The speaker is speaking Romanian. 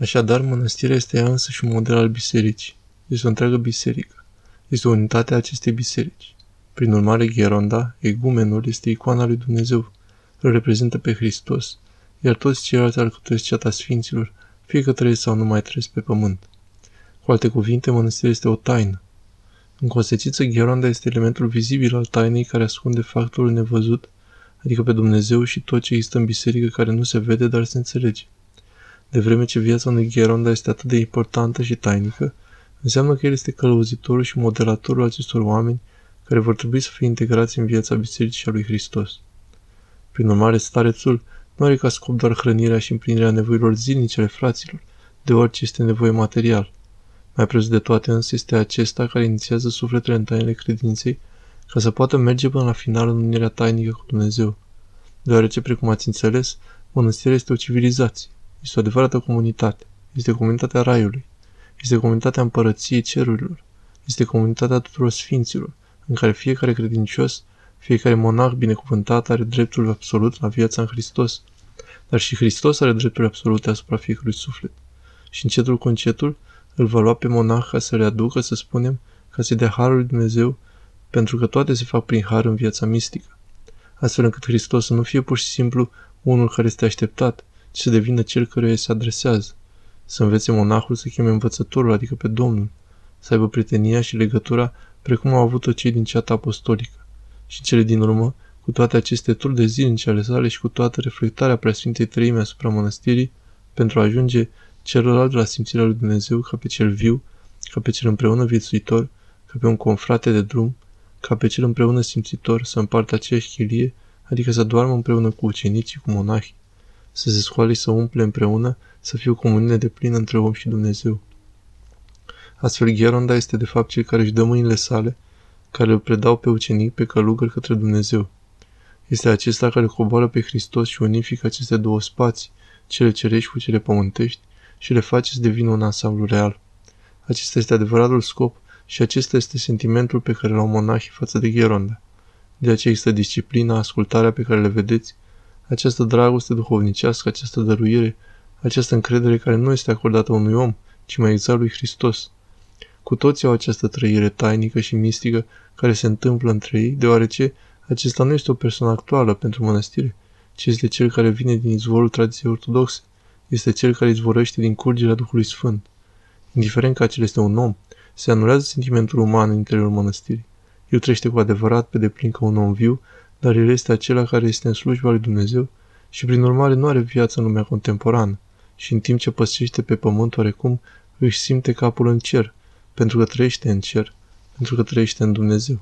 Așadar, mănăstirea este ea însă și un model al bisericii. Este o întreagă biserică. Este o unitate a acestei biserici. Prin urmare, Gheronda, egumenul, este icoana lui Dumnezeu. Îl reprezintă pe Hristos, iar toți ceilalți alcătuiesc ceata Sfinților, fie că trăiesc sau nu mai trăiesc pe pământ. Cu alte cuvinte, mănăstirea este o taină. În consecință, Gheronda este elementul vizibil al tainei care ascunde factorul nevăzut, adică pe Dumnezeu și tot ce există în biserică care nu se vede, dar se înțelege. De vreme ce viața unui Gheronda este atât de importantă și tainică, înseamnă că el este călăuzitorul și modelatorul acestor oameni care vor trebui să fie integrați în viața Bisericii a lui Hristos. Prin urmare, starețul nu are ca scop doar hrănirea și împlinirea nevoilor zilnice ale fraților, de orice este nevoie material. Mai presus de toate însă este acesta care inițiază sufletele în tainele credinței ca să poată merge până la final în unirea tainică cu Dumnezeu. Deoarece, precum ați înțeles, mănăstirea este o civilizație, este o adevărată comunitate, este comunitatea Raiului, este comunitatea împărăției cerurilor, este comunitatea tuturor sfinților, în care fiecare credincios, fiecare monah binecuvântat are dreptul absolut la viața în Hristos, dar și Hristos are drepturi absolute asupra fiecărui suflet. Și încetul cu încetul îl va lua pe monah ca să le aducă, să spunem, ca să-i dea harul lui Dumnezeu, pentru că toate se fac prin har în viața mistică. Astfel încât Hristos să nu fie pur și simplu unul care este așteptat, ci să devină cel căruia se adresează. Să învețe monahul să cheme învățătorul, adică pe Domnul, să aibă prietenia și legătura precum au avut-o cei din ceata apostolică. Și cele din urmă, cu toate aceste turi de zilnice ale sale și cu toată reflectarea preasfintei trăime asupra mănăstirii, pentru a ajunge celălalt la simțirea lui Dumnezeu ca pe cel viu, ca pe cel împreună viețuitor, ca pe un confrate de drum, ca pe cel împreună simțitor să împartă aceeași chilie, adică să doarmă împreună cu ucenicii, cu monahii, să se scoale și să umple împreună, să fie o comunie de plină între om și Dumnezeu. Astfel, Gheronda este de fapt cel care își dă mâinile sale, care îl predau pe ucenic, pe călugăr către Dumnezeu. Este acesta care coboară pe Hristos și unifică aceste două spații, cele cerești cu cele pământești, și le face să devină un ansamblu real. Acesta este adevăratul scop și acesta este sentimentul pe care l-au monahii față de Gheronda. De aceea există disciplina, ascultarea pe care le vedeți, această dragoste duhovnicească, această dăruire, această încredere care nu este acordată unui om, ci mai exact lui Hristos. Cu toții au această trăire tainică și mistică care se întâmplă între ei, deoarece acesta nu este o persoană actuală pentru mănăstire, ci este cel care vine din izvorul tradiției ortodoxe. Este cel care izvorăște din curgerea Duhului Sfânt. Indiferent că acel este un om, se anulează sentimentul uman în interiorul mănăstirii. El trăiește cu adevărat pe deplin ca un om viu, dar el este acela care este în slujba lui Dumnezeu și prin urmare nu are viață în lumea contemporană și în timp ce păstrește pe pământ oarecum își simte capul în cer, pentru că trăiește în cer, pentru că trăiește în Dumnezeu.